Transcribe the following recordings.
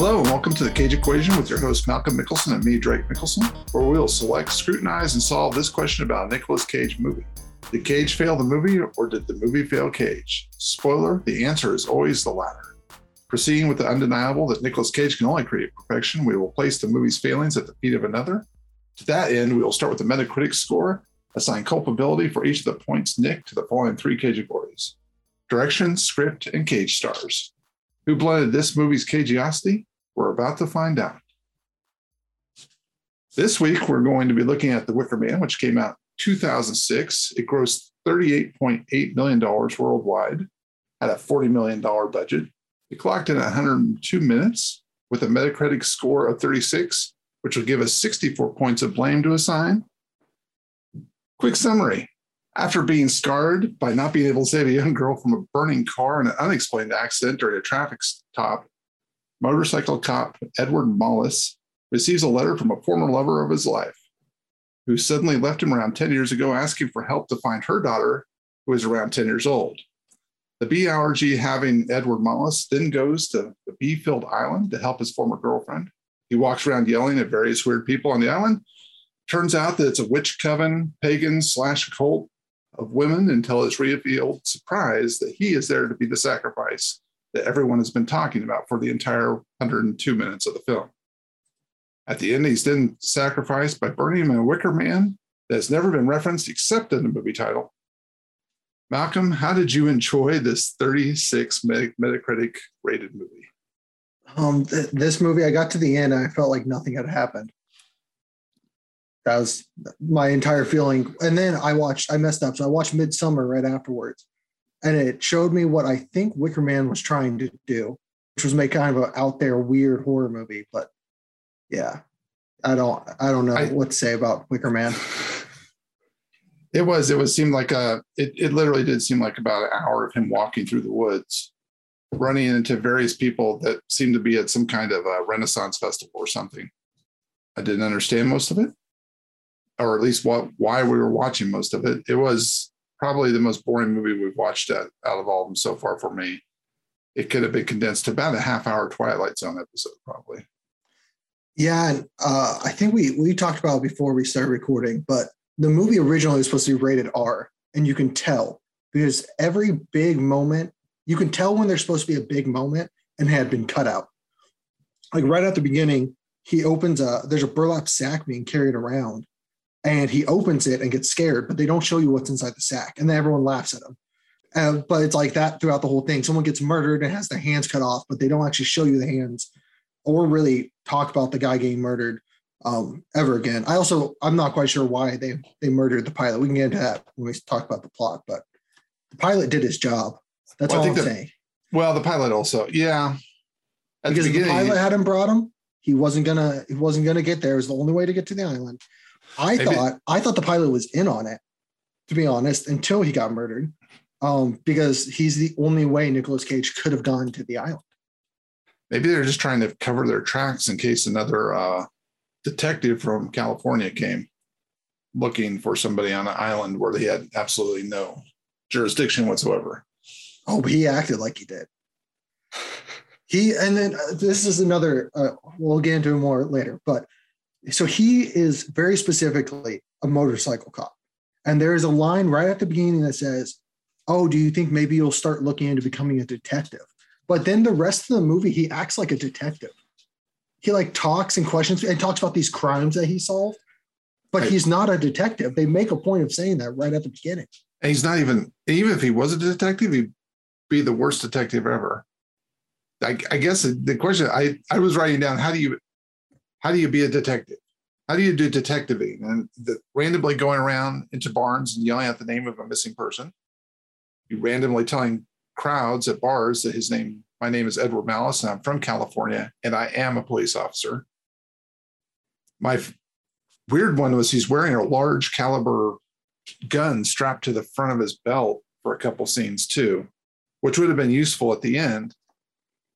Hello and welcome to the Cage Equation with your host Malcolm Mickelson and me, Drake Mickelson, where we'll select, scrutinize, and solve this question about a Nicolas Cage movie. Did Cage fail the movie or did the movie fail Cage? Spoiler, the answer is always the latter. Proceeding with the undeniable that Nicolas Cage can only create perfection, we will place the movie's failings at the feet of another. To that end, we will start with the Metacritic score, assign culpability for each of the points nicked to the following three categories direction, script, and Cage stars. Who blended this movie's cageosity? We're about to find out. This week, we're going to be looking at The Wicker Man, which came out 2006. It grossed $38.8 million worldwide, at a $40 million budget. It clocked in 102 minutes with a Metacritic score of 36, which will give us 64 points of blame to assign. Quick summary after being scarred by not being able to save a young girl from a burning car in an unexplained accident during a traffic stop, motorcycle cop Edward Malus receives a letter from a former lover of his life who suddenly left him around 10 years ago asking for help to find her daughter, who is around 10 years old. The BRG having Edward Malus then goes to the bee filled island to help his former girlfriend. He walks around yelling at various weird people on the island. Turns out that it's a witch coven, pagan slash cult of women until it's revealed, surprise, that he is there to be the sacrifice that everyone has been talking about for the entire 102 minutes of the film. At the end, he's then sacrificed by burning him in a wicker man that has never been referenced except in the movie title. Malcolm, how did you enjoy this 36 Metacritic rated movie? Um, th- this movie, I got to the end, and I felt like nothing had happened. That was my entire feeling. And then I watched, I messed up. So I watched Midsommar right afterwards. And it showed me what I think Wicker Man was trying to do, which was make kind of an out there weird horror movie. But yeah, I don't I don't know I, what to say about Wicker Man. It was, it was seemed like a it, it literally did seem like about an hour of him walking through the woods, running into various people that seemed to be at some kind of a Renaissance festival or something. I didn't understand most of it or at least what why we were watching most of it. It was probably the most boring movie we've watched out, out of all of them so far for me. It could have been condensed to about a half hour Twilight Zone episode, probably. Yeah, and uh, I think we we talked about it before we started recording, but the movie originally was supposed to be rated R, and you can tell because every big moment, you can tell when there's supposed to be a big moment and had been cut out. Like right at the beginning, he opens a there's a burlap sack being carried around, and he opens it and gets scared, but they don't show you what's inside the sack, and then everyone laughs at him. Uh, but it's like that throughout the whole thing. Someone gets murdered and has their hands cut off, but they don't actually show you the hands or really talk about the guy getting murdered um, ever again. I also I'm not quite sure why they they murdered the pilot. We can get into that when we talk about the plot, but the pilot did his job. That's well, all I'm that, saying. Well, the pilot also, yeah. At because the the pilot hadn't brought him, he wasn't gonna he wasn't gonna get there. It was the only way to get to the island. I Maybe. thought I thought the pilot was in on it, to be honest, until he got murdered. Um, because he's the only way Nicolas Cage could have gone to the island. Maybe they're just trying to cover their tracks in case another uh, detective from California came looking for somebody on an island where they had absolutely no jurisdiction whatsoever. Oh, but he acted like he did. He and then uh, this is another. Uh, we'll get into it more later, but so he is very specifically a motorcycle cop. And there is a line right at the beginning that says, Oh, do you think maybe you'll start looking into becoming a detective? But then the rest of the movie, he acts like a detective. He like talks and questions and talks about these crimes that he solved, but he's not a detective. They make a point of saying that right at the beginning. And he's not even, even if he was a detective, he'd be the worst detective ever. I, I guess the question I, I was writing down, how do you how do you be a detective? How do you do detectiving and the, randomly going around into barns and yelling out the name of a missing person? You randomly telling crowds at bars that his name, my name is Edward Malus, and I'm from California, and I am a police officer. My f- weird one was he's wearing a large caliber gun strapped to the front of his belt for a couple scenes too, which would have been useful at the end.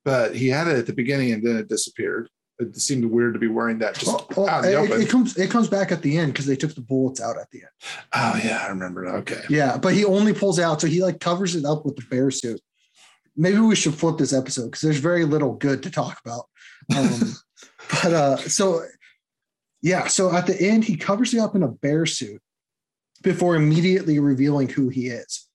But he had it at the beginning and then it disappeared it seemed weird to be wearing that just out in the it, open. It comes it comes back at the end because they took the bullets out at the end. Oh yeah, I remember. Okay. Yeah, but he only pulls out, so he like covers it up with the bear suit. Maybe we should flip this episode because there's very little good to talk about. Um, but uh, so yeah, so at the end, he covers it up in a bear suit before immediately revealing who he is.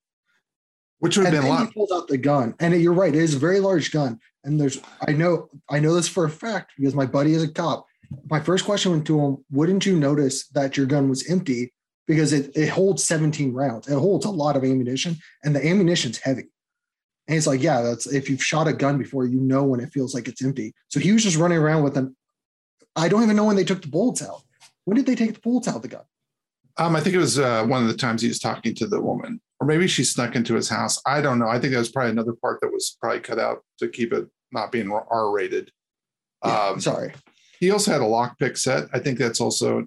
Which would have And been a lot. he pulls out the gun, and you're right, it is a very large gun. And there's, I know, I know this for a fact because my buddy is a cop. My first question went to him: Wouldn't you notice that your gun was empty because it it holds 17 rounds? It holds a lot of ammunition, and the ammunition's heavy. And he's like, yeah, that's if you've shot a gun before, you know when it feels like it's empty. So he was just running around with an. I don't even know when they took the bullets out. When did they take the bullets out of the gun? Um, I think it was uh, one of the times he was talking to the woman, or maybe she snuck into his house. I don't know. I think that was probably another part that was probably cut out to keep it not being R rated. Yeah, Um, sorry. he also had a lockpick set. I think that's also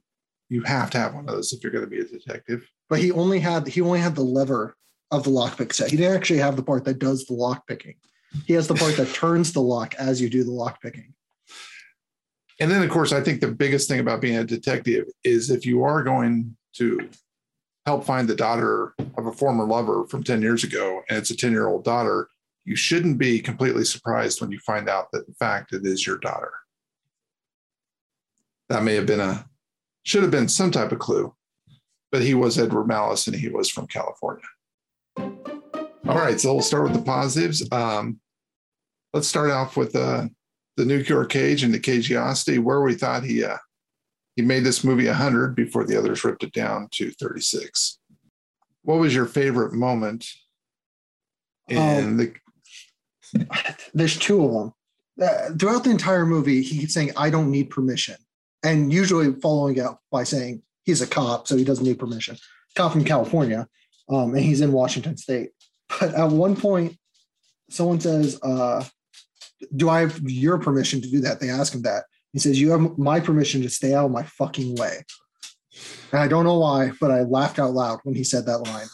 you have to have one of those if you're going to be a detective. but he only had he only had the lever of the lockpick set. He didn't actually have the part that does the lock picking. He has the part that turns the lock as you do the lock picking. And then, of course, I think the biggest thing about being a detective is if you are going to help find the daughter of a former lover from 10 years ago, and it's a 10 year old daughter, you shouldn't be completely surprised when you find out that, in fact, it is your daughter. That may have been a, should have been some type of clue, but he was Edward Malice and he was from California. All right, so we'll start with the positives. Um, let's start off with uh, the nuclear cage and the cageosity where we thought he uh, he made this movie 100 before the others ripped it down to 36 what was your favorite moment in Um, the There's two of them. Uh, throughout the entire movie, he keeps saying, "I don't need permission," and usually following up by saying he's a cop, so he doesn't need permission. Cop from California, um, and he's in Washington State. But at one point, someone says, uh, "Do I have your permission to do that?" They ask him that. He says, "You have my permission to stay out of my fucking way." And I don't know why, but I laughed out loud when he said that line.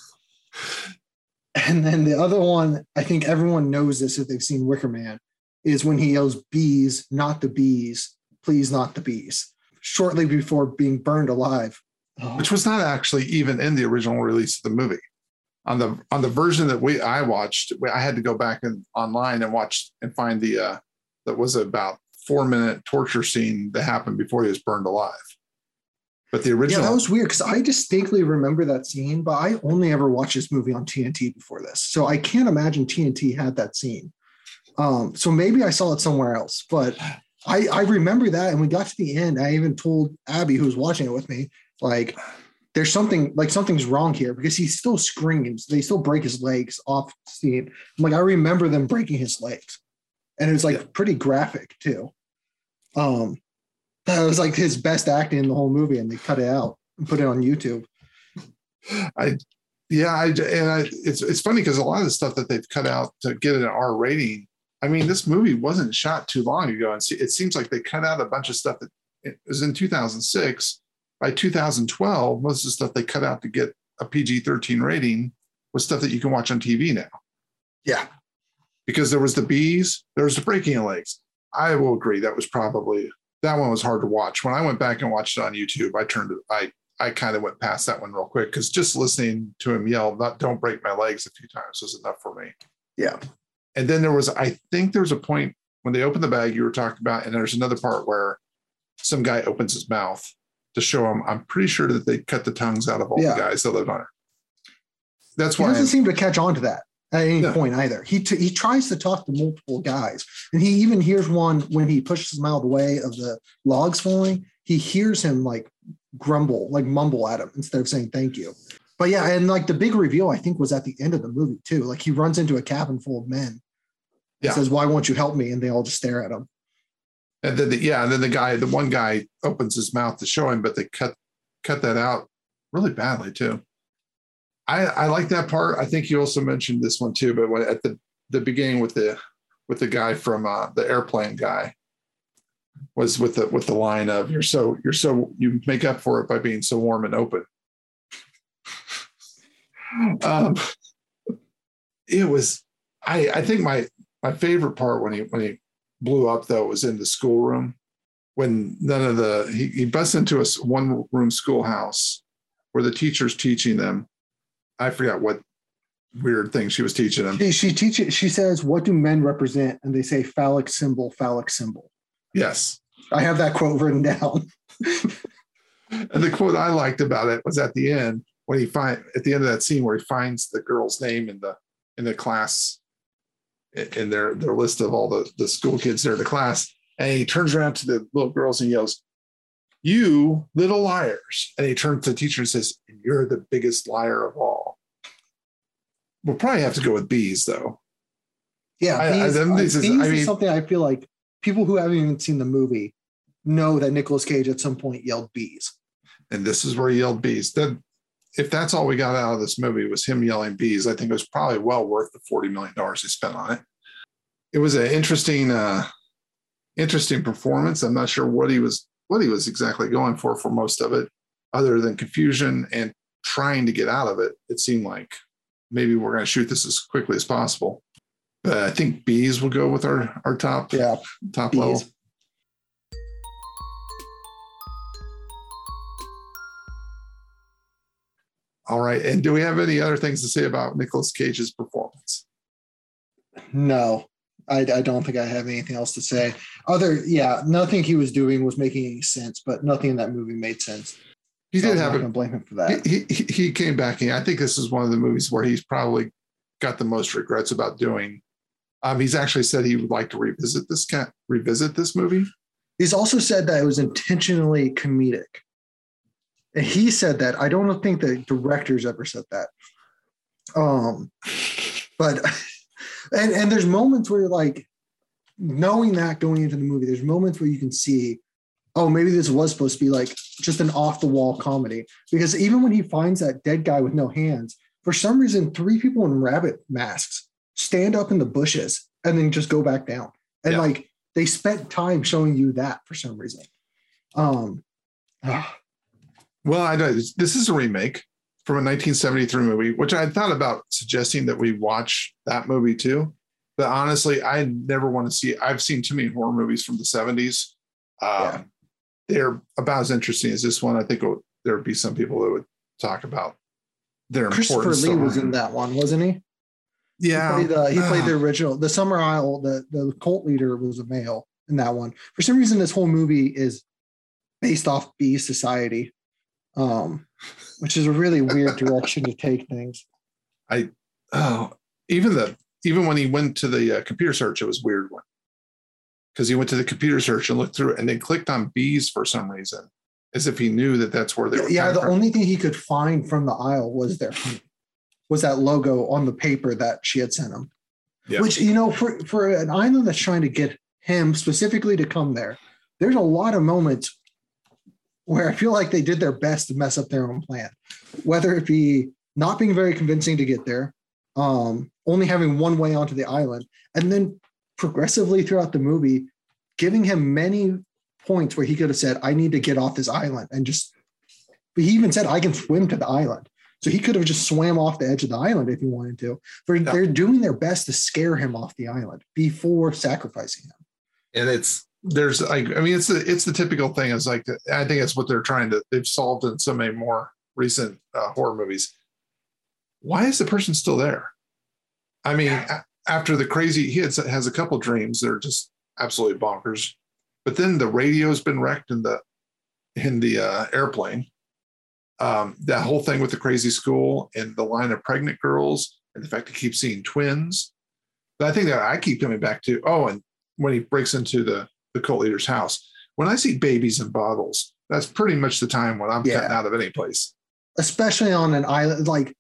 And then the other one, I think everyone knows this if they've seen Wicker Man, is when he yells, Bees, not the bees, please, not the bees, shortly before being burned alive. Oh, which was not actually even in the original release of the movie. On the on the version that we i watched i had to go back and online and watch and find the uh that was about four minute torture scene that happened before he was burned alive but the yeah, original that was weird because I distinctly remember that scene, but I only ever watched this movie on TNT before this. So I can't imagine TNT had that scene. Um, so maybe I saw it somewhere else, but I, I remember that. And we got to the end. I even told Abby, who was watching it with me, like, there's something like something's wrong here because he still screams. They still break his legs off scene. I'm like, I remember them breaking his legs. And it was like Yeah. pretty graphic too. Um, that was like his best acting in the whole movie, and they cut it out and put it on YouTube. I, yeah, I, and I, it's it's funny because a lot of the stuff that they've cut out to get an R rating. I mean, this movie wasn't shot too long ago, and it seems like they cut out a bunch of stuff that it was in 2006. By 2012, most of the stuff they cut out to get a PG-13 rating was stuff that you can watch on TV now. Yeah. because there was the bees, there was the breaking of legs. I will agree that was probably that one was hard to watch. When I went back and watched it on YouTube, I turned it. I I kind of went past that one real quick because just listening to him yell, "Not don't break my legs" a few times was enough for me. Yeah. And then there was, I think there was a point when they opened the bag you were talking about, and there's another part where some guy opens his mouth to show him. I'm pretty sure that they cut the tongues out of all Yeah. the guys that lived on it. That's He why. doesn't seem to catch on to that at any No. point either. He t- he tries to talk to multiple guys, and he even hears one when he pushes him out of the way of the logs falling. He hears him like grumble, like mumble at him instead of saying thank you. But yeah, and like the big reveal, I think was at the end of the movie too. Like he runs into a cabin full of men. Yeah. Says, "Why won't you help me?" And they all just stare at him. And then, the, yeah, and then the guy, the one guy opens his mouth to show him, but they cut cut that out really badly too. I I like that part. I think you also mentioned this one too, but when, at the the beginning with the with the guy from uh, the airplane guy was with the with the line of "You're so you're so you make up for it by being so warm and open." um, it was. I I think my my favorite part when he when he blew up though was in the schoolroom when none of the he, he busts into a one room schoolhouse where the teacher's teaching them i forgot what weird thing she was teaching them She, she teaches. She says, "What do men represent?" And they say, "Phallic symbol, phallic symbol." Yes. I have that quote written down. And the quote I liked about it was at the end when he find at the end of that scene where he finds the girl's name in the in the class in their their list of all the the school kids there in the class, and he turns around to the little girls and yells, "You little liars!" And he turns to the teacher and says, "You're the biggest liar of all." We'll probably have to go with bees though. Yeah, I- I- bees, uh, is- I is something I feel like people who haven't even seen the movie know that Nicolas Cage at some point yelled bees. and this is where he yelled bees. That if that's all we got out of this movie was him yelling bees, I think it was probably well worth the forty million dollars he spent on it. It was an interesting, uh, interesting performance. I'm not sure what he was what he was exactly going for for most of it, other than confusion and trying to get out of it. It seemed like maybe we're going to shoot this as quickly as possible. But I think bees will go with our our top Yeah, top level. All right. And do we have any other things to say about Nicolas Cage's performance? No, I, I don't think I have anything else to say. Other, yeah, nothing he was doing was making any sense, but nothing in that movie made sense. He So did have gonna blame him for that. he, he he came back in. I think this is one of the movies where he's probably got the most regrets about doing. Um, he's actually said he would like to revisit this cat revisit this movie. He's also said that it was intentionally comedic. And he said that. I don't think the directors ever said that. Um, but and and there's moments where you're like knowing that going into the movie, there's moments where you can see, oh, maybe this was supposed to be like just an off the wall comedy. Because even when he finds that dead guy with no hands, for some reason, three people in rabbit masks stand up in the bushes and then just go back down. And Yeah. like they spent time showing you that for some reason. Um ah, Well, I know this is a remake from a 1973 movie, which I thought about suggesting that we watch that movie too. But honestly, I never want to see. I've seen too many horror movies from the 70s. Um, Yeah. They're about as interesting as this one. I think there would be some people that would talk about their Christopher. Lee was in that one, wasn't he? Yeah, He played, uh, he played Ah. the original, the Summer Isle, the, the cult leader was a male in that one. For some reason, this whole movie is based off Bee Society, um, which is a really weird direction to take things. I oh, even the even when he went to the uh, computer search, it was weird one because he went to the computer search and looked through it and then clicked on bees for some reason, as if he knew that that's where they were. Yeah, the from. only thing he could find from the aisle was their honey, was that logo on the paper that she had sent him. Yeah. Which you know, for for an island that's trying to get him specifically to come there, there's a lot of moments where I feel like they did their best to mess up their own plan, whether it be not being very convincing to get there, um, only having one way onto the island, and then progressively throughout the movie, giving him many points where he could have said, "I need to get off this island," and just. But he even said, "I can swim to the island." So he could have just swam off the edge of the island if he wanted to. But Yeah. they're doing their best to scare him off the island before sacrificing him. and it's there's like I mean it's the it's the typical thing. It's like I think it's what they're trying to they've solved in so many more recent uh, horror movies. Why is the person still there? I mean, a- after the crazy, he has, has a couple dreams that are just absolutely bonkers. But then the radio's been wrecked in the in the uh, airplane. Um, that whole thing with the crazy school and the line of pregnant girls and the fact he keeps seeing twins. But I think that I keep coming back to oh, and when he breaks into the the cult leader's house, when I see babies in bottles, that's pretty much the time when I'm Yeah. cutting out of any place. especially on an island. Like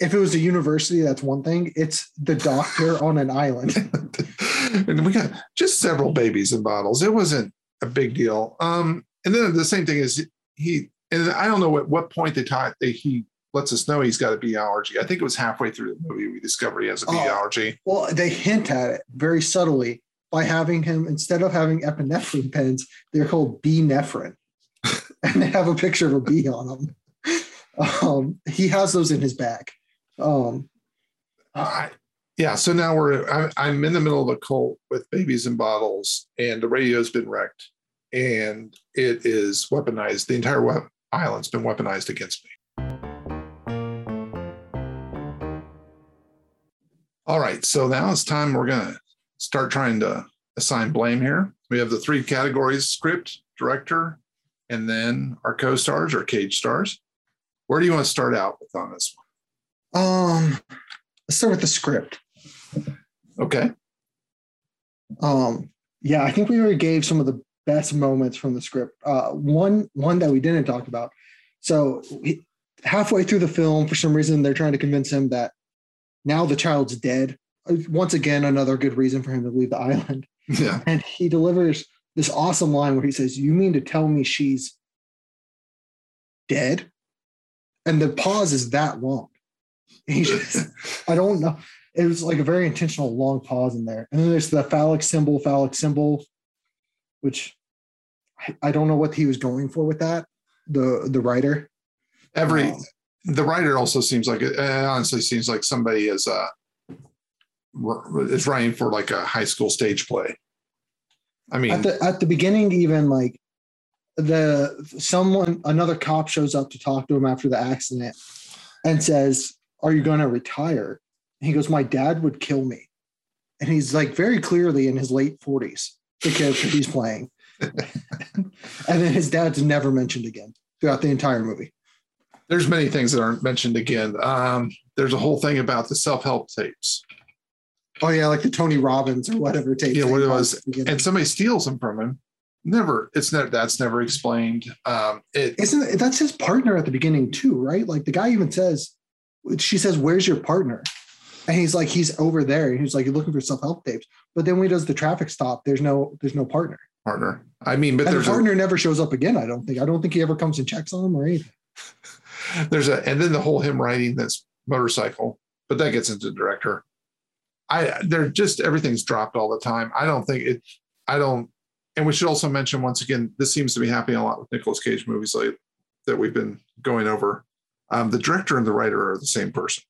if it was a university, that's one thing. It's the doctor on an island. and we got just several babies in bottles. It wasn't a big deal. Um, and then the same thing is he, and I don't know at what point they taught they, he lets us know he's got a bee allergy. I think it was halfway through the movie we discover he has a bee Oh. allergy. Well, they hint at it very subtly by having him instead of having epinephrine pens, they're called B-nephrin, and they have a picture of a bee on them. Um, he has those in his bag. Um, I, yeah, so now we're I'm, I'm in the middle of a cult with babies in bottles, and the radio's been wrecked, and it is weaponized. The entire web, island's been weaponized against me. All right, so now it's time we're gonna start trying to assign blame here. We have the three categories script, director, and then our co stars or cage stars. Where do you want to start out with on this one? Um, let's start with the script. Okay. Um, yeah, I think we already gave some of the best moments from the script. Uh, one one that we didn't talk about. So he, halfway through the film, for some reason, they're trying to convince him that now the child's dead. Once again, another good reason for him to leave the island. Yeah. And he delivers this awesome line where he says, You mean to tell me she's dead? And the pause is that long. He just, I don't know. It was like a very intentional long pause in there. And then there's the phallic symbol, phallic symbol, which I, I don't know what he was going for with that. The the writer. Every um, the writer also seems like it honestly seems like somebody is uh is writing for like a high school stage play. I mean, at the at the beginning, even like the someone another cop shows up to talk to him after the accident and says, "Are you going to retire?" And he goes, "My dad would kill me," and he's like very clearly in his late forties. The character he's playing, and then his dad's never mentioned again throughout the entire movie. There's many things that aren't mentioned again. Um, there's a whole thing about the self help tapes Oh yeah, like the Tony Robbins or whatever tape. Yeah, what it was, and somebody steals them from him. Never, it's never that's never explained. Um, it isn't. That's his partner at the beginning too, right? Like the guy even says, she says, "Where's your partner?" And he's like, he's over there. He's like, you're looking for self help tapes. But then when he does the traffic stop, there's no, there's no partner. Partner. I mean, but and the partner a, never shows up again. I don't think. I don't think he ever comes and checks on him or anything. There's a, and then the whole him riding this motorcycle, but that gets into director. I they're just everything's dropped all the time. I don't think it. I don't. And we should also mention once again, this seems to be happening a lot with Nicolas Cage movies like that we've been going over. Um, the director and the writer are the same person.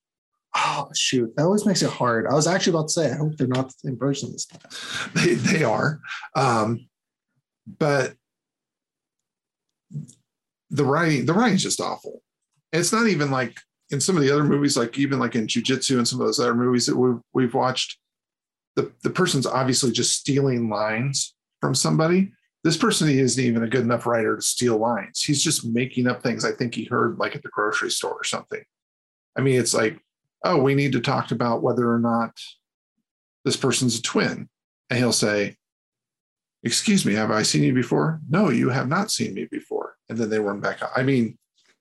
Oh shoot, that always makes it hard. I was actually about to say, I hope they're not the same person this time. They they are, um, but the writing the writing's just awful. it's not even like in some of the other movies, like even like in Jiu Jitsu and some of those other movies that we've, we've watched, the, the person's obviously just stealing lines from somebody. This person isn't even a good enough writer to steal lines. He's just making up things I think he heard like at the grocery store or something. I mean, it's like, oh, we need to talk about whether or not this person's a twin. And he'll say, Excuse me, have I seen you before? No, you have not seen me before. And then they run back I mean,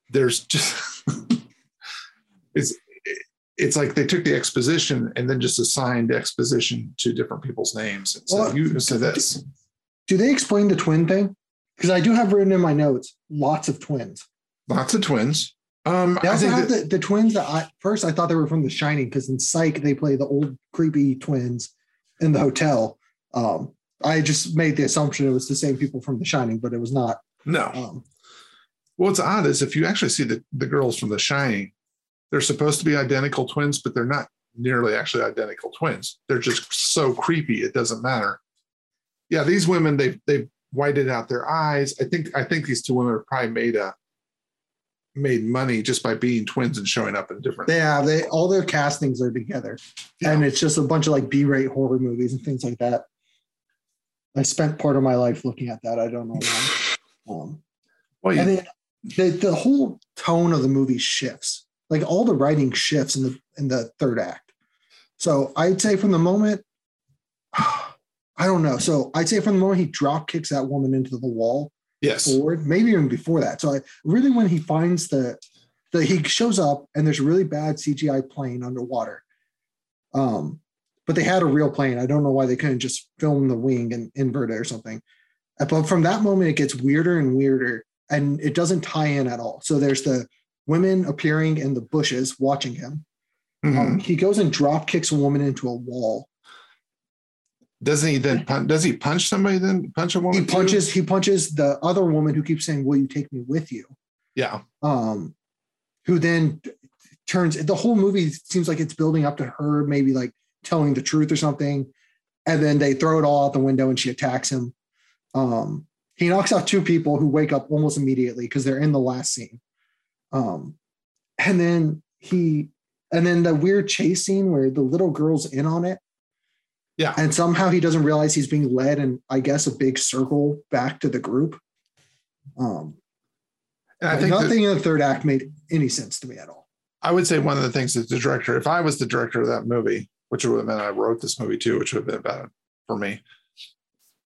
there's just it's it's like they took the exposition and then just assigned exposition to different people's names. And so well, you say this. Do they explain the twin thing? Because I do have written in my notes lots of twins. Lots of twins. Um, they also have the, the twins that I first I thought they were from The Shining because in Psych they play the old creepy twins in the hotel. Um, I just made the assumption it was the same people from The Shining, but it was not. No. Um, What's odd is if you actually see the, the girls from The Shining, they're supposed to be identical twins, but they're not nearly actually identical twins. They're just so creepy. It doesn't matter. Yeah, these women they've they've whited out their eyes. I think I think these two women have probably made a made money just by being twins and showing up in different. Yeah, they all their castings are together, yeah. and it's just a bunch of like B-rate horror movies and things like that. I spent part of my life looking at that. I don't know why. Um, well, yeah. and then the the whole tone of the movie shifts like all the writing shifts in the in the third act. So I'd say from the moment, I don't know. So I'd say from the moment he drop kicks that woman into the wall, yes, forward, maybe even before that. So I really when he finds the the he shows up and there's a really bad CGI plane underwater. Um, but they had a real plane. I don't know why they couldn't just film the wing and invert it or something. But from that moment, it gets weirder and weirder, and it doesn't tie in at all. So there's the women appearing in the bushes watching him. Mm-hmm. Um, he goes and drop kicks a woman into a wall. Doesn't he then punch, does he punch somebody then punch a woman? He punches too? he punches the other woman who keeps saying, Will you take me with you? Yeah. Um, who then turns the whole movie seems like it's building up to her maybe like telling the truth or something. And then they throw it all out the window and she attacks him. Um, he knocks out two people who wake up almost immediately because they're in the last scene. Um, and then he, and then the weird chase scene where the little girl's in on it. Yeah. And somehow he doesn't realize he's being led in, I guess, a big circle back to the group. Um, And I think that- nothing in the third act made any sense to me at all. I would say one of the things that the director, if I was the director of that movie, which would have meant I wrote this movie too, which would have been bad for me.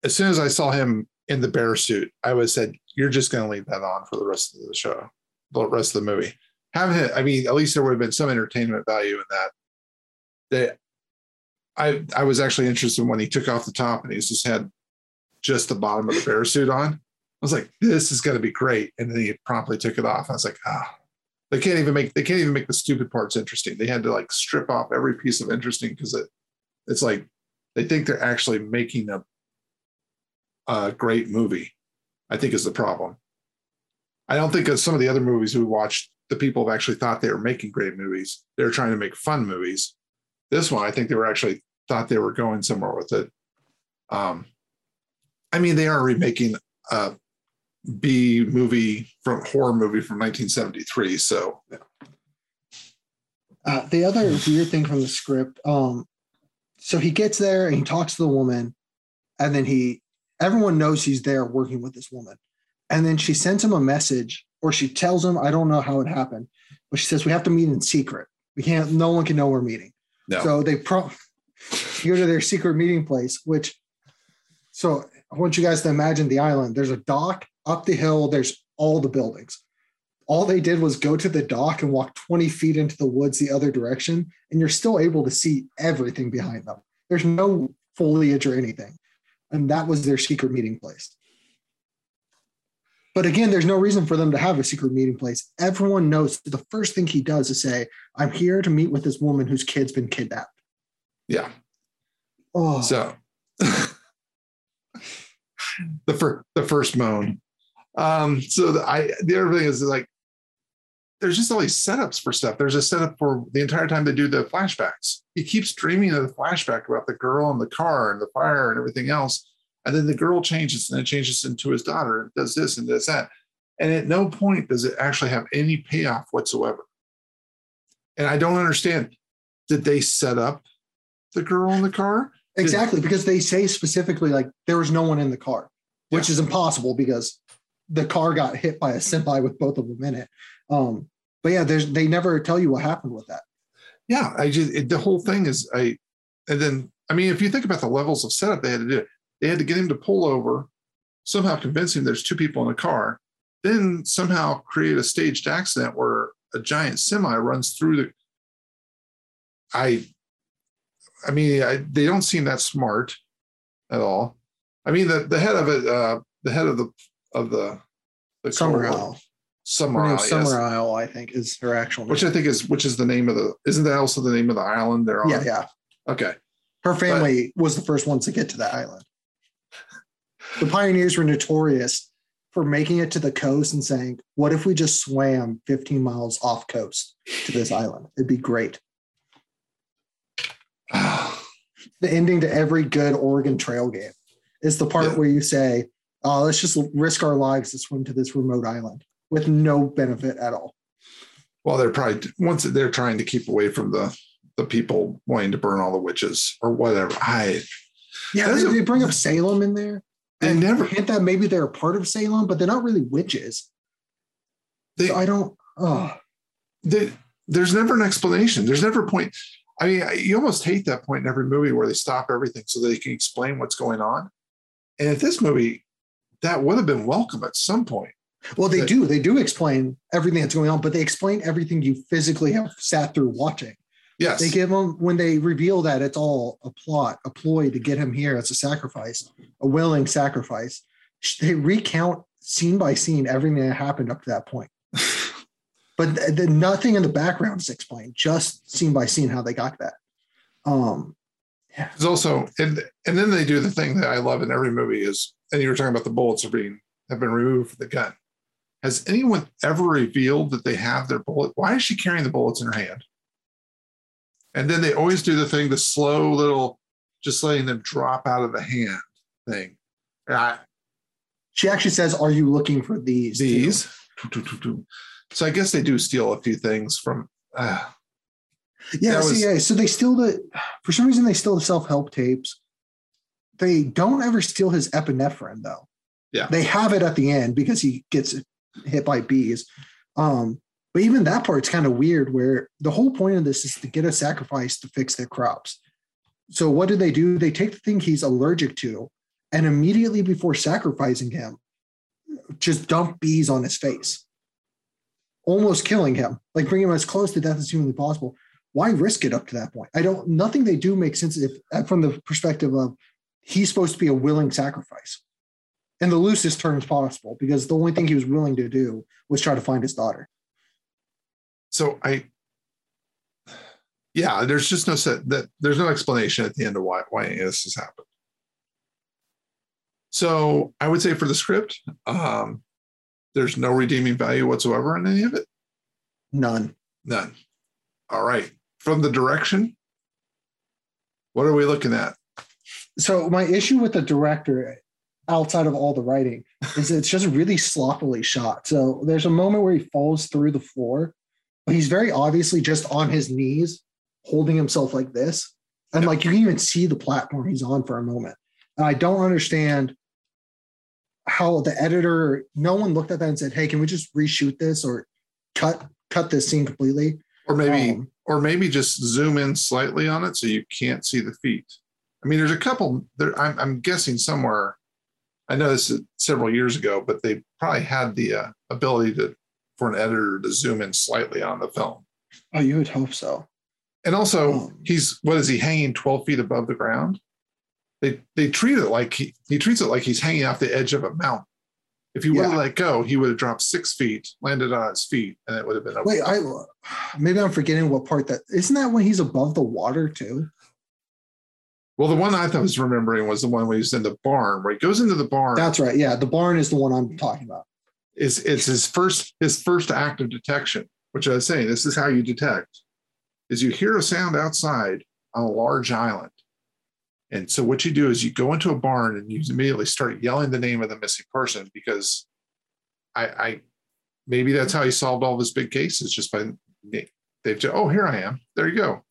As soon as I saw him in the bear suit, I would have said, You're just going to leave that on for the rest of the show, the rest of the movie. Have him, I mean, at least there would have been some entertainment value in that. That I I was actually interested when he took off the top and he's just had just the bottom of the bear suit on. I was like, this is going to be great. And then he promptly took it off. I was like, ah, they can't even make they can't even make the stupid parts interesting. They had to like strip off every piece of interesting because it it's like they think they're actually making a a great movie. I think is the problem. I don't think of some of the other movies we watched, the people have actually thought they were making great movies. They're trying to make fun movies. This one, I think they were actually thought they were going somewhere with it. Um, I mean, they are remaking a B movie from horror movie from 1973. So Uh, the other weird thing from the script, um, so he gets there and he talks to the woman, and then he, everyone knows he's there working with this woman, and then she sends him a message, or she tells him, I don't know how it happened, but she says we have to meet in secret. We can't. No one can know we're meeting. No, So they pro go to their secret meeting place, which so I want you guys to imagine the island. There's a dock up the hill, there's all the buildings. All they did was go to the dock and walk 20 feet into the woods the other direction, and you're still able to see everything behind them. There's no foliage or anything. And that was their secret meeting place. But again, there's no reason for them to have a secret meeting place. Everyone knows the first thing he does is say, I'm here to meet with this woman whose kid's been kidnapped. yeah. Oh, So the first the first moan. Um, so the, I the other thing is like there's just all these setups for stuff. There's a setup for the entire time they do the flashbacks. He keeps dreaming of the flashback about the girl and the car and the fire and everything else. And then the girl changes and it changes into his daughter and does this and does that. And at no point does it actually have any payoff whatsoever. And I don't understand. Did they set up the girl in the car? exactly. Because they say specifically, like, there was no one in the car, which Yeah. is impossible because the car got hit by a semi with both of them in it. Um, but yeah, there's they never tell you what happened with that. yeah i just it, the whole thing is i and then i mean if you think about the levels of setup they had to do they had to get him to pull over somehow convince him there's two people in a car then somehow create a staged accident where a giant semi runs through the i i mean I, they don't seem that smart at all i mean the, the head of it uh the head of the of the the Summer Isle. summer Isle. Summer Isle, I think, is her actual name. which i think is which is the name of the isn't that also the name of the island they're on yeah, yeah. okay Her family was the first ones to get to that island. The pioneers were notorious for making it to the coast and saying, "What if we just swam 15 miles off coast to this island? It'd be great." the ending to every good Oregon Trail game is the part Yeah. where you say, oh, let's just risk our lives to swim to this remote island with no benefit at all. Well, they're probably once they're trying to keep away from the the people wanting to burn all the witches or whatever. I Yeah, they, a- they bring up Salem in there. They never- hint that maybe they're a part of Salem, but they're not really witches. they, So I don't. Oh, they there's never an explanation. There's never a point. I mean, I- you almost hate that point in every movie where they stop everything so they can explain what's going on. And at this movie, that would have been welcome at some point. well, they But- do. They do explain everything that's going on, but they explain everything you physically have sat through watching. Yes. They give him when they reveal that it's all a plot, a ploy to get him here as a sacrifice, a willing sacrifice. They recount scene by scene everything that happened up to that point. But th- th- nothing in the background is explained, just scene by scene how they got that. Um, There's also and and then they do the thing that I love in every movie is and you were talking about the bullets are being have been removed from the gun. Has anyone ever revealed that they have their bullet? Why is she carrying the bullets in her hand? And then they always do the thing, the slow little, just letting them drop out of the hand thing. And I, she actually says, "Are you looking for these?" too?" these. So I guess they do steal a few things from. Uh, Yeah, so, was- yeah. So they steal the for some reason they steal the self-help tapes. They don't ever steal his epinephrine though. Yeah. They have it at the end because he gets hit by bees. Um, but even that part's kind of weird where the whole point of this is to get a sacrifice to fix their crops. So what do they do? They take the thing he's allergic to and immediately before sacrificing him, just dump bees on his face. Almost killing him, like bring him as close to death as humanly possible why risk it up to that point? I don't. Nothing they do makes sense if, uh, from the perspective of he's supposed to be a willing sacrifice, in the loosest terms possible, because the only thing he was willing to do was try to find his daughter. So I, yeah, there's just no set that there's no explanation at the end of why why this has happened. So I would say for the script, um, there's no redeeming value whatsoever in any of it. None. None. All right. From the direction, what are we looking at? So my issue with the director, outside of all the writing, is it's just really sloppily shot. So there's a moment where he falls through the floor, he's very obviously just on his knees, holding himself like this, and like you can even see the platform he's on for a moment. And I don't understand how the editor, no one looked at that and said, "Hey, can we just reshoot this or cut cut this scene completely?" Or maybe, Um, or maybe just zoom in slightly on it so you can't see the feet. I mean, there's a couple there. I'm, I'm guessing somewhere. I know this is several years ago, but they probably had the uh, ability to for an editor to zoom in slightly on the film. oh, you would hope so. And also, Um, he's what is he hanging 12 feet above the ground? They they treat it like he, he treats it like he's hanging off the edge of a mountain. If he would have Yeah. let go, he would have dropped six feet, landed on his feet, and it would have been okay. Wait, I maybe I'm forgetting what part that isn't that when he's above the water too? Well, the one I thought was remembering was the one where he's in the barn, where he goes into the barn. That's right. Yeah, the barn is the one I'm talking about. Is it's his first his first act of detection, which I was saying, this is how you detect, is you hear a sound outside on a large island. And so what you do is you go into a barn and you immediately start yelling the name of the missing person because I, I maybe that's how he solved all of his big cases just by they've just, oh here I am. There you go.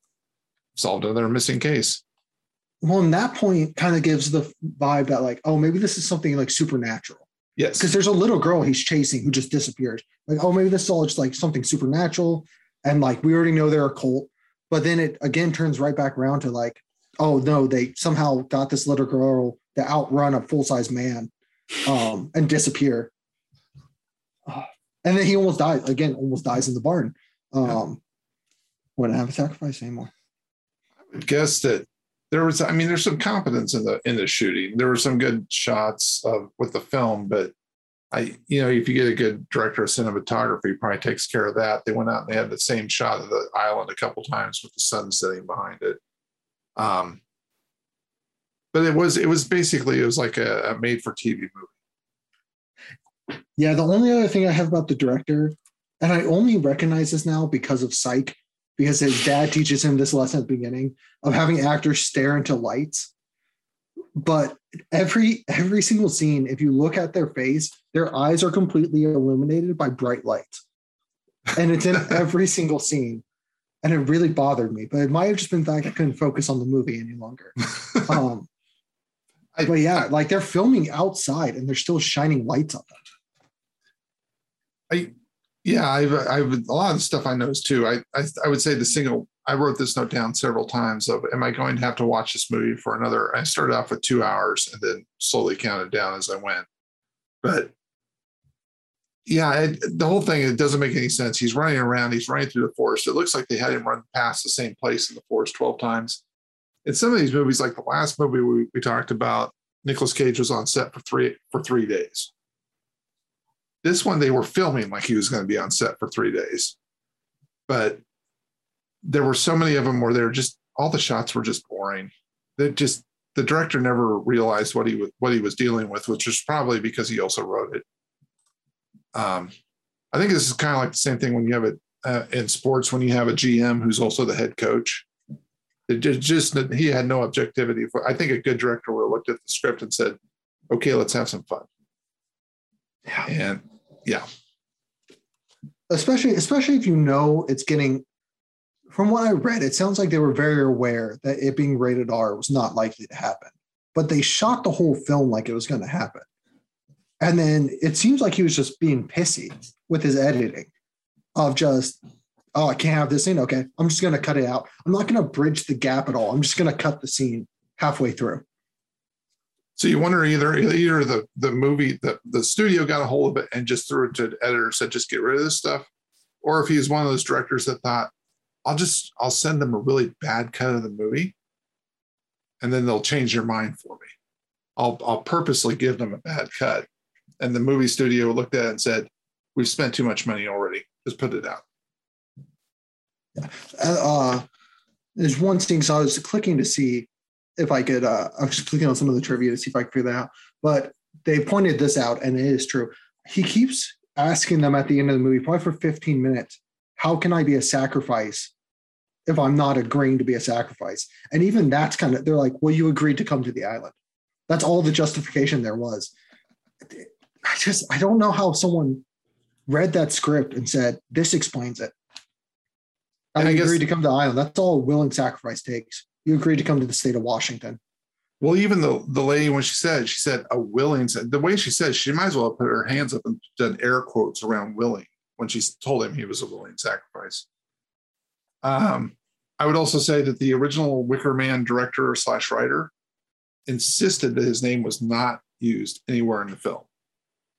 Solved another missing case. Well, and that point kind of gives the vibe that like, oh, maybe this is something like supernatural. Yes. Because there's a little girl he's chasing who just disappears. Like, oh, maybe this is all just like something supernatural. And like we already know they're a cult. But then it again turns right back around to like, oh no, they somehow got this little girl to outrun a full-size man um and disappear. And then he almost dies again, almost dies in the barn. Um wouldn't have a sacrifice anymore. would guess that there was i mean there's some competence in the in the shooting. There were some good shots of with the film but i you know if you get a good director of cinematography probably takes care of that. They went out and they had the same shot of the island a couple times with the sun setting behind it. Um but it was it was basically it was like a, a made for tv movie. Yeah, the only other thing I have about the director, and I only recognize this now because of Psych, because his dad teaches him this lesson at the beginning of having actors stare into lights. But every every single scene, if you look at their face, their eyes are completely illuminated by bright lights. And it's in every single scene. And it really bothered me. But it might have just been that I couldn't focus on the movie any longer. Um, I- but yeah, like they're filming outside and they're still shining lights on them. I, yeah, I've, I've a lot of stuff I noticed too. I, I, I would say the single. I wrote this note down several times. Of, am I going to have to watch this movie for another? I started off with two hours and then slowly counted down as I went. But yeah, it, the whole thing it doesn't make any sense. He's running around. He's running through the forest. It looks like they had him run past the same place in the forest twelve times. In some of these movies, like the last movie we, we talked about, Nicolas Cage was on set for three for three days. This one they were filming like he was going to be on set for three days, but there were so many of them where they're just all the shots were just boring. That just the director never realized what he was what he was dealing with, which is probably because he also wrote it. Um, I think this is kind of like the same thing when you have it uh, in sports when you have a GM who's also the head coach. It just, he had no objectivity. For, I think a good director would have looked at the script and said, "Okay, let's have some fun." Yeah. And yeah, especially especially if you know it's getting from what I read, it sounds like they were very aware that it being rated R was not likely to happen, but they shot the whole film like it was going to happen. And then it seems like he was just being pissy with his editing of just, oh, I can't have this scene. Okay, I'm just going to cut it out. I'm not going to bridge the gap at all. I'm just going to cut the scene halfway through. So you wonder either either the the movie the the studio got a hold of it and just threw it to the editor said just get rid of this stuff, or if he's one of those directors that thought I'll just I'll send them a really bad cut of the movie, and then they'll change their mind for me. I'll I'll purposely give them a bad cut, and the movie studio looked at it and said, "We've spent too much money already. Just put it out." Uh, there's one thing. So I was clicking to see if I could. Uh, I was clicking on some of the trivia to see if I could figure that out. But they pointed this out, and it is true. He keeps asking them at the end of the movie, probably for 15 minutes, how can I be a sacrifice if I'm not agreeing to be a sacrifice? And even that's kind of, they're like, well, you agreed to come to the island. That's all the justification there was. I just, I don't know how someone read that script and said, this explains it. I, I agreed to come to the island. That's all willing sacrifice takes. You agreed to come to the state of Washington. Well, even the the lady when she said she said a willing the way she said she might as well have put her hands up and done air quotes around willing when she told him he was a willing sacrifice. Um, I would also say that the original Wicker Man director slash writer insisted that his name was not used anywhere in the film.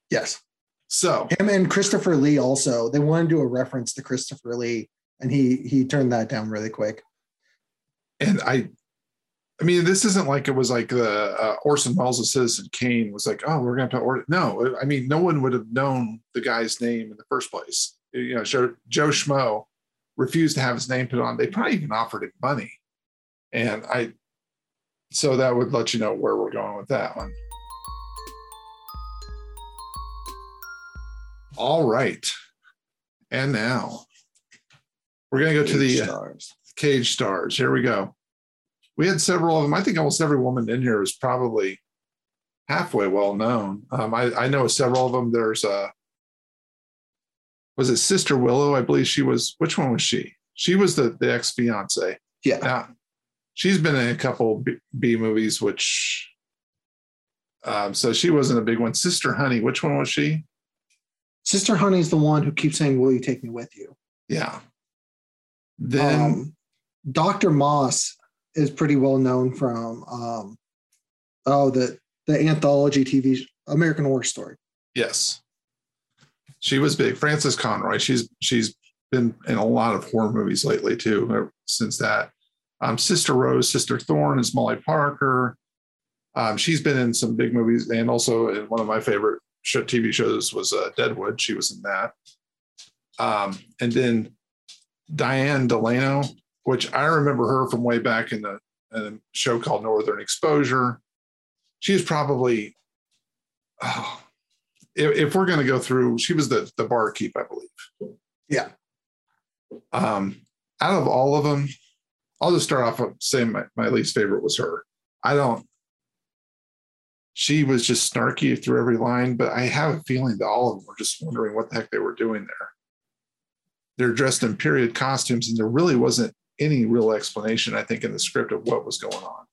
Yes. So him and Christopher Lee also they wanted to do a reference to Christopher Lee, and he he turned that down really quick. And I, I mean, this isn't like it was like the uh, Orson Welles' of Citizen Kane was like, oh, we're going to or no. I mean, no one would have known the guy's name in the first place. You know, Joe, Joe Schmo refused to have his name put on. They probably even offered him money, and I. So that would let you know where we're going with that one. All right, and now we're going to go to the uh, stars. Cage stars. Here we go. We had several of them. I think almost every woman in here is probably halfway well known. Um, I, I, know several of them. There's a was it Sister Willow? I believe she was. Which one was she? She was the the ex fiance. Yeah. Now, she's been in a couple B, B movies, which um, so she wasn't a big one. Sister Honey, which one was she? Sister Honey is the one who keeps saying, "Will you take me with you?" Yeah. Then um, Dr. Moss is pretty well known from um, oh the the anthology TV American Horror Story. Yes, she was big. Frances Conroy. She's she's been in a lot of horror movies lately too. Uh, since that, um, Sister Rose, Sister Thorn is Molly Parker. Um, she's been in some big movies, and also in one of my favorite show, TV shows was uh, Deadwood. She was in that. Um, and then Diane Delano, which I remember her from way back in the, in show called Northern Exposure. She She's probably, oh, if, if we're going to go through, she was the the barkeep, I believe. Yeah. Um, out of all of them, I'll just start off saying my, my least favorite was her. I don't. She was just snarky through every line, but I have a feeling that all of them were just wondering what the heck they were doing there. They're dressed in period costumes, and there really wasn't any real explanation, I think, in the script of what was going on.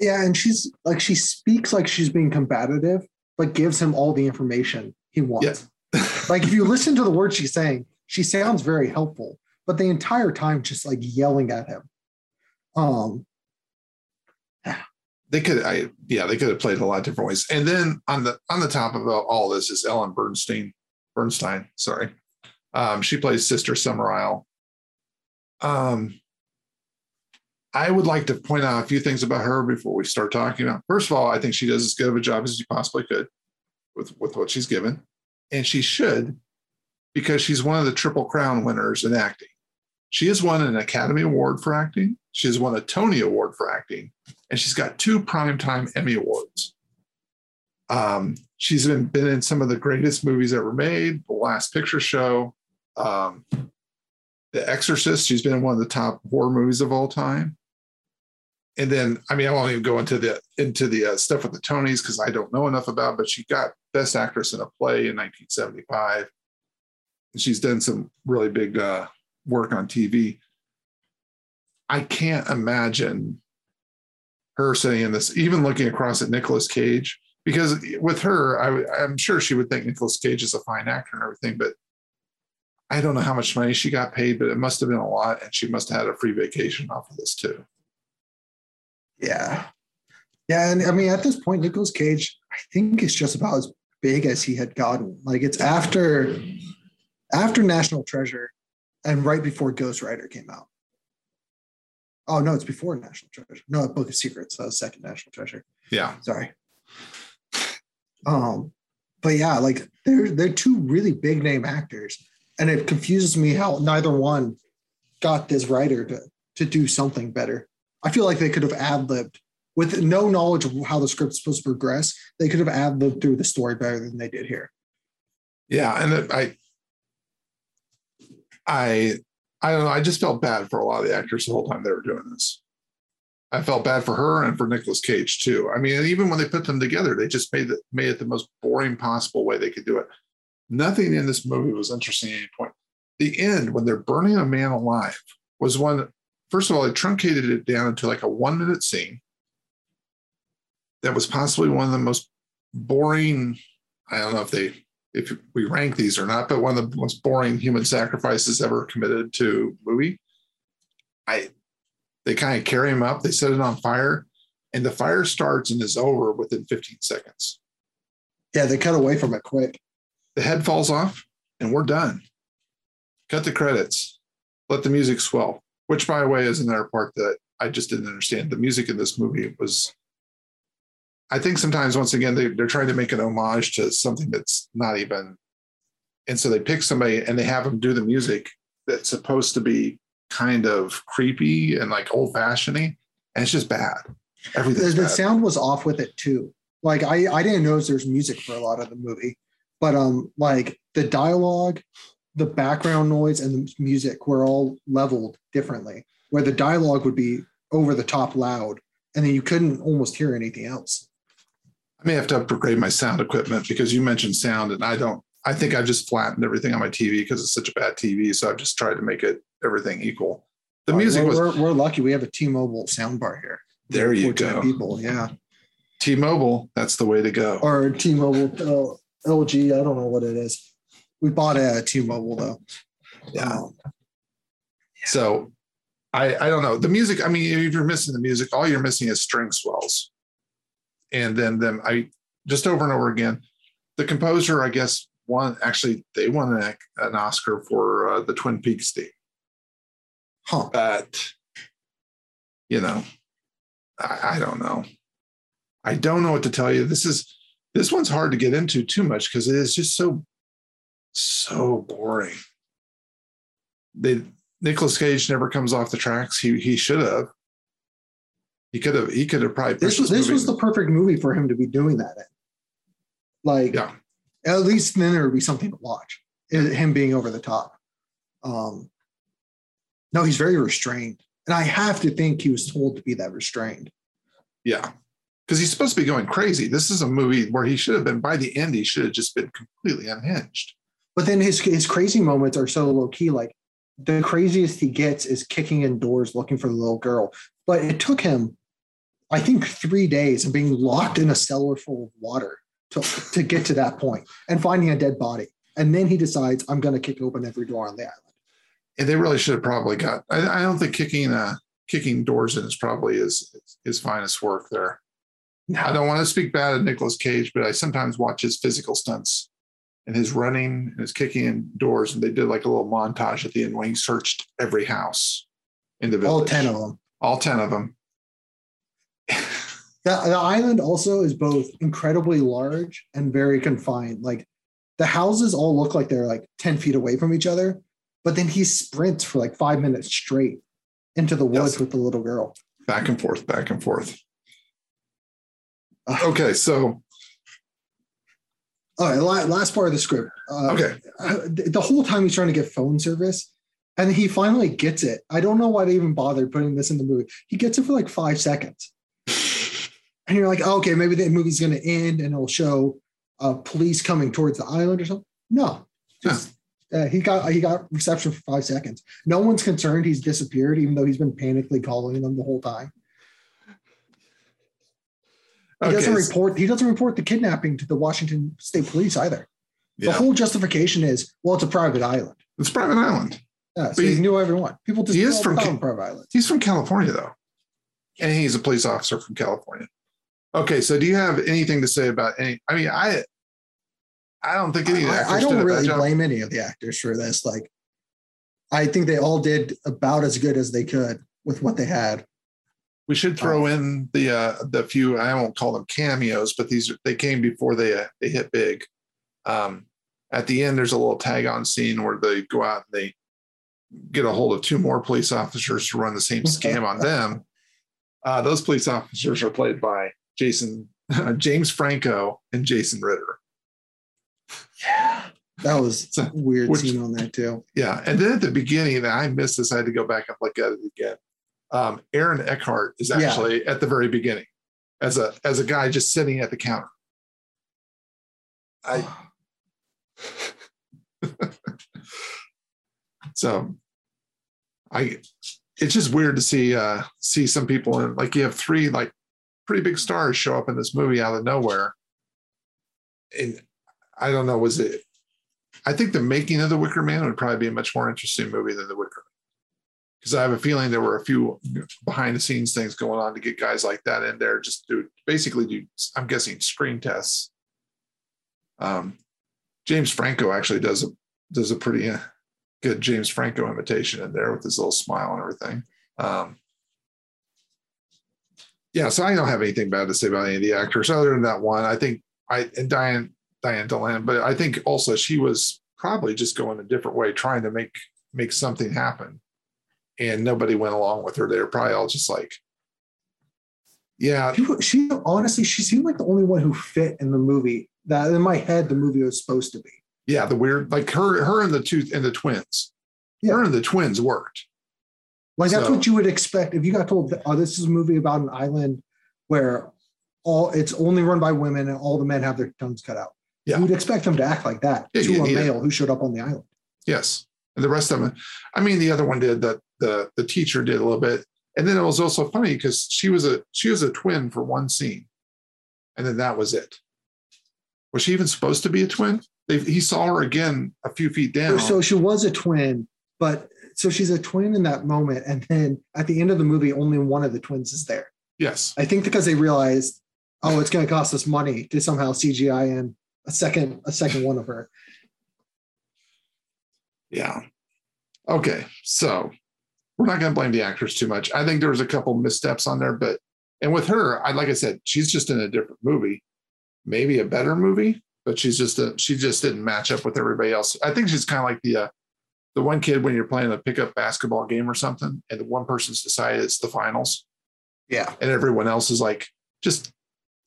Yeah, and she's like she speaks like she's being combative, but gives him all the information he wants. Yeah. like if you listen to the words she's saying, she sounds very helpful, but the entire time just like yelling at him. Um they could I yeah, they could have played a lot of different ways. And then on the on the top of all this is Ellen Bernstein, Burstyn, sorry. Um, she plays Sister Summerisle. Um, I would like to point out a few things about her before we start talking about. First of all, I think she does as good of a job as she possibly could with, with what she's given. And she should, because she's one of the Triple Crown winners in acting. She has won an Academy Award for acting. She has won a Tony Award for acting. And she's got two Primetime Emmy Awards. Um, she's been, been in some of the greatest movies ever made The Last Picture Show, um, The Exorcist. She's been in one of the top horror movies of all time and then I mean I won't even go into the into the uh, stuff with the Tonys because I don't know enough about. But she got Best Actress in a Play in 1975, and she's done some really big uh, work on TV. I can't imagine her sitting in this, even looking across at Nicolas Cage, because with her, I, I'm sure she would think Nicolas Cage is a fine actor and everything, but I don't know how much money she got paid, but it must have been a lot, and she must have had a free vacation off of this too. Yeah. Yeah. And I mean, at this point, Nicolas Cage, I think is just about as big as he had gotten. Like it's after after National Treasure and right before Ghost Rider came out. Oh no, it's before National Treasure. No, Book of Secrets. That was second National Treasure. Yeah. Sorry. Um, but yeah, like they're they're two really big name actors, and it confuses me how neither one got this writer to to do something better. I feel like they could have ad libbed with no knowledge of how the script's supposed to progress. They could have ad libbed through the story better than they did here. Yeah, and I, I, I don't know. I just felt bad for a lot of the actors the whole time they were doing this. I felt bad for her and for Nicolas Cage too. I mean, even when they put them together, they just made it made it the most boring possible way they could do it. Nothing in this movie was interesting at any point. The end, when they're burning a man alive, was one. First of all, they truncated it down into like a one minute scene. That was possibly one of the most boring. I don't know if they if we rank these or not, but one of the most boring human sacrifices ever committed to movie. I they kind of carry him up, they set it on fire, and the fire starts and is over within 15 seconds. Yeah, they cut away from it quick. The head falls off, and we're done. Cut the credits. Let the music swell. Which, by the way, is another part that I just didn't understand. The music in this movie was I think sometimes once again they, they're trying to make an homage to something that's not even and so they pick somebody and they have them do the music that's supposed to be kind of creepy and like old fashioned and it's just bad. Everything. The, the sound was off with it too. Like I, I didn't notice there's music for a lot of the movie, but um, like the dialogue, the background noise, and the music were all leveled differently. Where the dialogue would be over the top loud, and then you couldn't almost hear anything else. I may have to upgrade my sound equipment because you mentioned sound, and I don't. I think I've just flattened everything on my TV because it's such a bad TV. So I've just tried to make it everything equal. The music we're, was. We're, we're, lucky we have a T-Mobile soundbar here. There you go. People, yeah. T-Mobile, that's the way to go. Or T-Mobile, uh, LG. I don't know what it is. We bought a T-Mobile though. Yeah. Um, so, I I don't know the music. I mean, if you're missing the music, all you're missing is string swells and then them I just over and over again. The composer, I guess, won actually they won an, an Oscar for uh, the Twin Peaks theme. Huh. But you know, I, I don't know. I don't know what to tell you. This is this one's hard to get into too much because it is just so so boring. They Nicolas Cage never comes off the tracks. He he should have. He could have. He could have probably. This was this was the perfect movie for him to be doing that in. Like, yeah. At least then there would be something to watch. Him being over the top. Um, no, he's very restrained, and I have to think he was told to be that restrained. Yeah, because he's supposed to be going crazy. This is a movie where he should have been. By the end, he should have just been completely unhinged. But then his his crazy moments are so low key. Like the craziest he gets is kicking in doors looking for the little girl. But it took him I think three days of being locked in a cellar full of water to, to get to that point and finding a dead body. And then he decides, I'm going to kick open every door on the island. And they really should have probably got, I, I don't think kicking, uh, kicking doors in is probably his, his finest work there. No. I don't want to speak bad of Nicolas Cage, but I sometimes watch his physical stunts and his running and his kicking in doors. And they did like a little montage at the end when he searched every house in the village. All 10 of them. All 10 of them the, the island also is both incredibly large and very confined. Like the houses all look like they're like 10 feet away from each other, but then he sprints for like five minutes straight into the woods yes. with the little girl. Back and forth, back and forth. okay, so. All right, last part of the script. Uh, okay. The whole time he's trying to get phone service, and he finally gets it. I don't know why they even bothered putting this in the movie. He gets it for like five seconds and you're like, oh, okay, maybe the movie's going to end and it'll show uh, police coming towards the island or something. No, just Uh, he got he got reception for five seconds. No one's concerned he's disappeared, even though he's been panically calling them the whole time. He Okay, doesn't report. He doesn't report the kidnapping to the Washington State Police either. The yeah, whole justification is, well, it's a private island. it's private island. Yeah, so But he he- knew everyone. People just he is from the Ca- private island. He's from California though, and he's a police officer from California. Okay, so do you have anything to say about any? I mean, I, I don't think any of the actors I, I don't a really blame any of the actors for this. Like, I think they all did about as good as they could with what they had. We should throw in the uh, the few I won't call them cameos, but these they came before they uh, they hit big. Um, at the end, there's a little tag on scene where they go out and they get a hold of two more police officers to run the same scam on them. Uh, those police officers are played by Jason James Franco and Jason Ritter. Yeah, that was a weird which- scene on that too. Yeah, and then at the beginning, I missed this. I had to go back and look at it again. Um, Aaron Eckhart is Yeah. actually at the very beginning as a as a guy just sitting at the counter. I so I it's just weird to see uh see some people and like you have three like pretty big stars show up in this movie out of nowhere. And I don't know, was it I think the making of the Wicker Man would probably be a much more interesting movie than the Wicker Man. Because I have a feeling there were a few behind the scenes things going on to get guys like that in there, just to basically do, I'm guessing, screen tests. Um, James Franco actually does a does a pretty uh, good James Franco imitation in there with his little smile and everything. Um, yeah, so I don't have anything bad to say about any of the actors other than that one. I think I and Diane Diane Delan, but I think also she was probably just going a different way, trying to make make something happen, and nobody went along with her. They were probably all just like, "Yeah, She, she honestly, she seemed like the only one who fit in the movie. That in my head, the movie was supposed to be. yeah." The weird, like her, her and the two and the twins, Yeah. her and the twins worked. Like that's So- what you would expect if you got told, "Oh, this is a movie about an island where all it's only run by women and all the men have their tongues cut out." Yeah. You would expect them to act like that Yeah, to you a male who showed up on the island. Yes, and the rest of them. I mean, the other one did that. The the teacher did a little bit, and then it was also funny because she was a she was a twin for one scene, and then that was it. Was she even supposed to be a twin? They, he saw her again a few feet down. So she was a twin, but so she's a twin in that moment, and then at the end of the movie, only one of the twins is there. yes, I think because they realized, oh, it's going to cost us money to somehow CGI in a second, a second one of her. yeah. Okay, so we're not going to blame the actors too much. I think there was a couple missteps on there, but and with her, I like I said, she's just in a different movie, maybe a better movie, but she's just a, she just didn't match up with everybody else. I think she's kind of like the uh, the one kid when you're playing a pickup basketball game or something, and the one person's decided it's the finals, Yeah, and everyone else is like just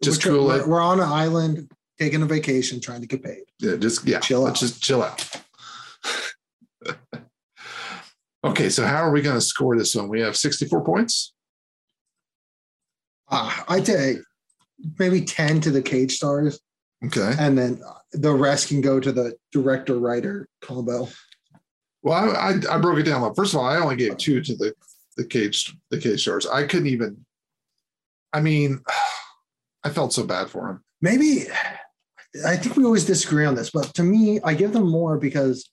just we're, cool we're, it, we're on an island taking a vacation, trying to get paid. yeah, just yeah, Chill let's out. just chill out. Okay, so how are we going to score this one? We have 64 points. Uh, I'd say maybe ten to the Cage Stars, Okay. and then the rest can go to the director writer combo. Well, I, I, I broke it down. First of all, I only gave two to the the cage the cage stars. I couldn't even. I mean, I felt so bad for him. Maybe I think we always disagree on this, but to me, I give them more because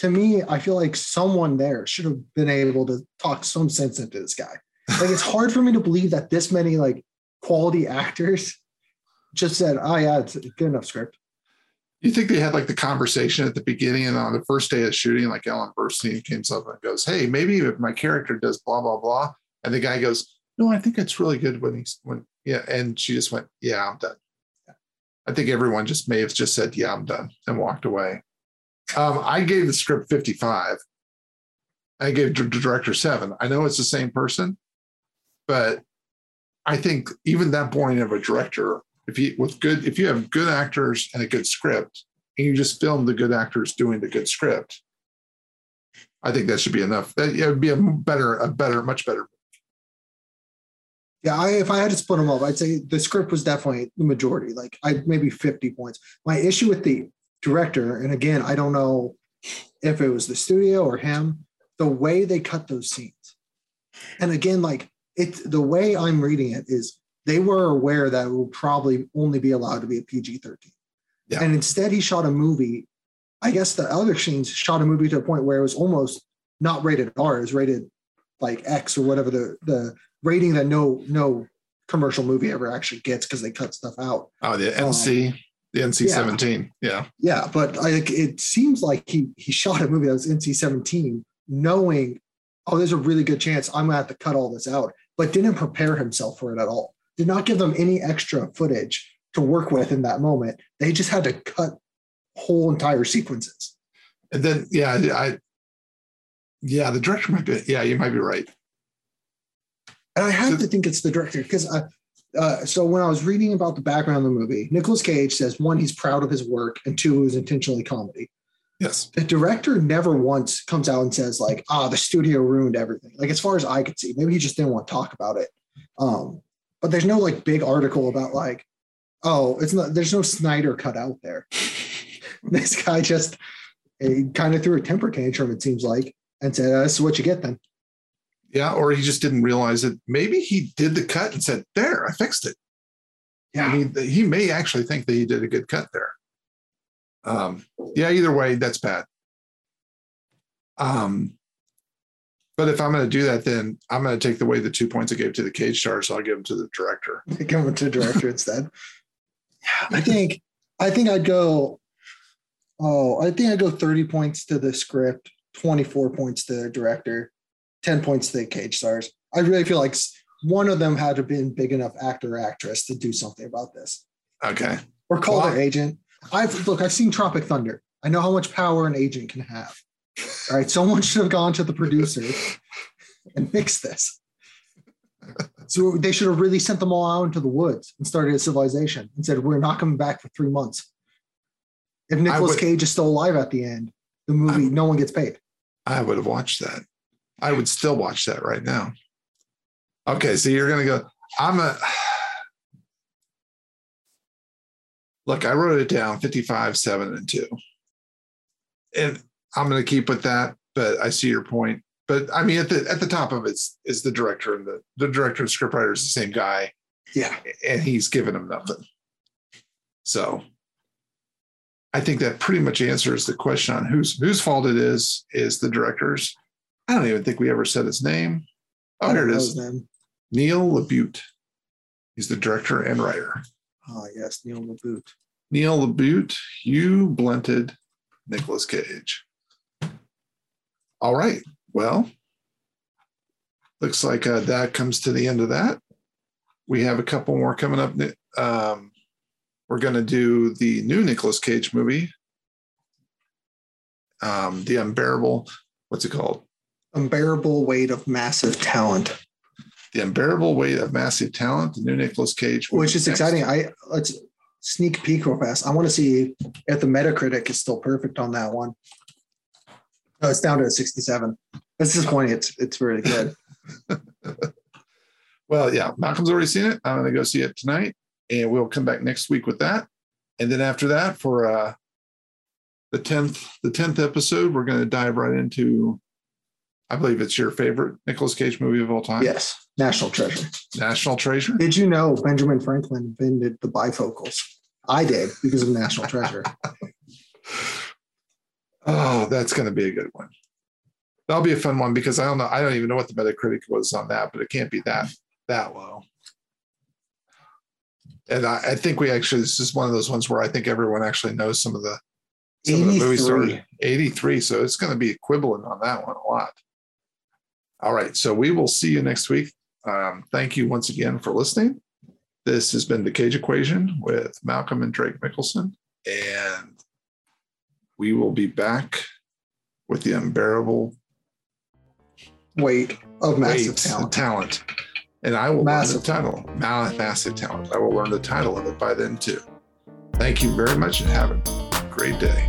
to me, I feel like someone there should have been able to talk some sense into this guy. Like it's hard for me to believe that this many like quality actors just said, "Oh yeah, it's a good enough script." You think they had like the conversation at the beginning and on the first day of shooting, like Ellen Burstyn came up and goes, "Hey, maybe if my character does blah blah blah," and the guy goes, "No, I think it's really good when he's when yeah," and she just went, "Yeah, I'm done." I think everyone just may have just said, "Yeah, I'm done," and walked away. Um, I gave the script 55. I gave the director seven. I know it's the same person, but I think even that boring of a director, if you with good, if you have good actors and a good script, and you just film the good actors doing the good script, I think that should be enough. That it would be a better, a better, much better. Yeah, I, if I had to split them up, I'd say the script was definitely the majority. Like I maybe fifty points. My issue with the director, and again, I don't know if it was the studio or him, the way they cut those scenes. And again, like it, the way I'm reading it is they were aware that it will probably only be allowed to be a PG 13. Yeah. And instead, he shot a movie. I guess the other scenes shot a movie to a point where it was almost not rated R, it was rated like X or whatever the, the rating that no no commercial movie ever actually gets because they cut stuff out. Oh, the um, NC, the NC-17. Yeah. Yeah, but like it seems like he he shot a movie that was NC seventeen, knowing, oh, there's a really good chance I'm gonna have to cut all this out, but didn't prepare himself for it at all. Did not give them any extra footage to work with in that moment. They just had to cut whole entire sequences. And then yeah, I yeah, the director might be yeah, you might be right. And I have So- to think it's the director because I, uh, uh, so when I was reading about the background of the movie, Nicolas Cage says one, he's proud of his work, and two, it was intentionally comedy. Yes. The director never once comes out and says like, "Ah, the studio ruined everything." Like as far as I could see, maybe he just didn't want to talk about it. Um, but there's no like big article about like, oh, it's not. There's no Snyder cut out there. this guy just kind of threw a temper tantrum. It seems like, and said, "This is what you get then." Yeah, or he just didn't realize it. Maybe he did the cut and said, "There, I fixed it." Yeah, I mean, he may actually think that he did a good cut there. Um, yeah, either way, that's bad. Um, but if I'm going to do that, then I'm going to take away the two points I gave to the cage star, so I'll give them to the director. give them to the director instead. I think I think I'd go. Oh, I think I'd go 30 points to the script, 24 points to the director, 10 points to the cage stars. I really feel like one of them had to been big enough actor or actress to do something about this. Okay. Or call Wow. their agent. I've look, I've seen Tropic Thunder. I know how much power an agent can have. All right. Someone should have gone to the producer and fixed this. So they should have really sent them all out into the woods and started a civilization and said, We're not coming back for three months. If Nicolas would- Cage is still alive at the end, the movie, no one gets paid. I would have watched that. I would still watch that right now. Okay, so you're gonna go. I'm a look. I wrote it down: 55, seven, and two, and I'm gonna keep with that. But I see your point. But I mean, at the at the top of it is the director, and the the director and scriptwriter is the same guy, Yeah. and he's given him nothing. So I think that pretty much answers the question on whose whose fault it is. Is the director's? I don't even think we ever said his name. Oh, I here don't it is. Neil LaBute. He's the director and writer. Oh, yes, Neil LaBute. Neil LaBute, you blunted Nicolas Cage. All right. Well, looks like uh, that comes to the end of that. We have a couple more coming up. Um, we're going to do the new Nicolas Cage movie, um, The Unbearable. What's it called? Unbearable weight of massive talent, The Unbearable Weight of Massive Talent, the new Nicolas Cage. which is exciting. I let's sneak peek real fast. I want to see if the Metacritic is still perfect on that one. No, it's down to a 67. That's disappointing. It's it's really good. Well, yeah, Malcolm's already seen it. I'm going to go see it tonight, and we'll come back next week with that. And then after that, for uh, the tenth the tenth episode, we're going to dive right into. I believe it's your favorite Nicolas Cage movie of all time. yes, National Treasure. National Treasure. Did you know Benjamin Franklin invented the bifocals? I did because of National Treasure. Oh, that's going to be a good one. That'll be a fun one because I don't know. I don't even know what the Metacritic was on that, but it can't be that that low. And I, I think we actually this is one of those ones where I think everyone actually knows some of the some of the movie 83. 83. So it's going to be equivalent on that one a lot. All right. So we will see you next week. Um, thank you once again for listening. This has been the Cage Equation with Malcolm and Drake Mickelson. And we will be back with the unbearable Weight of massive weight talent. talent. And I will Massive. learn the title. Ma- Massive talent. I will learn the title of it by then too. Thank you very much and have a great day.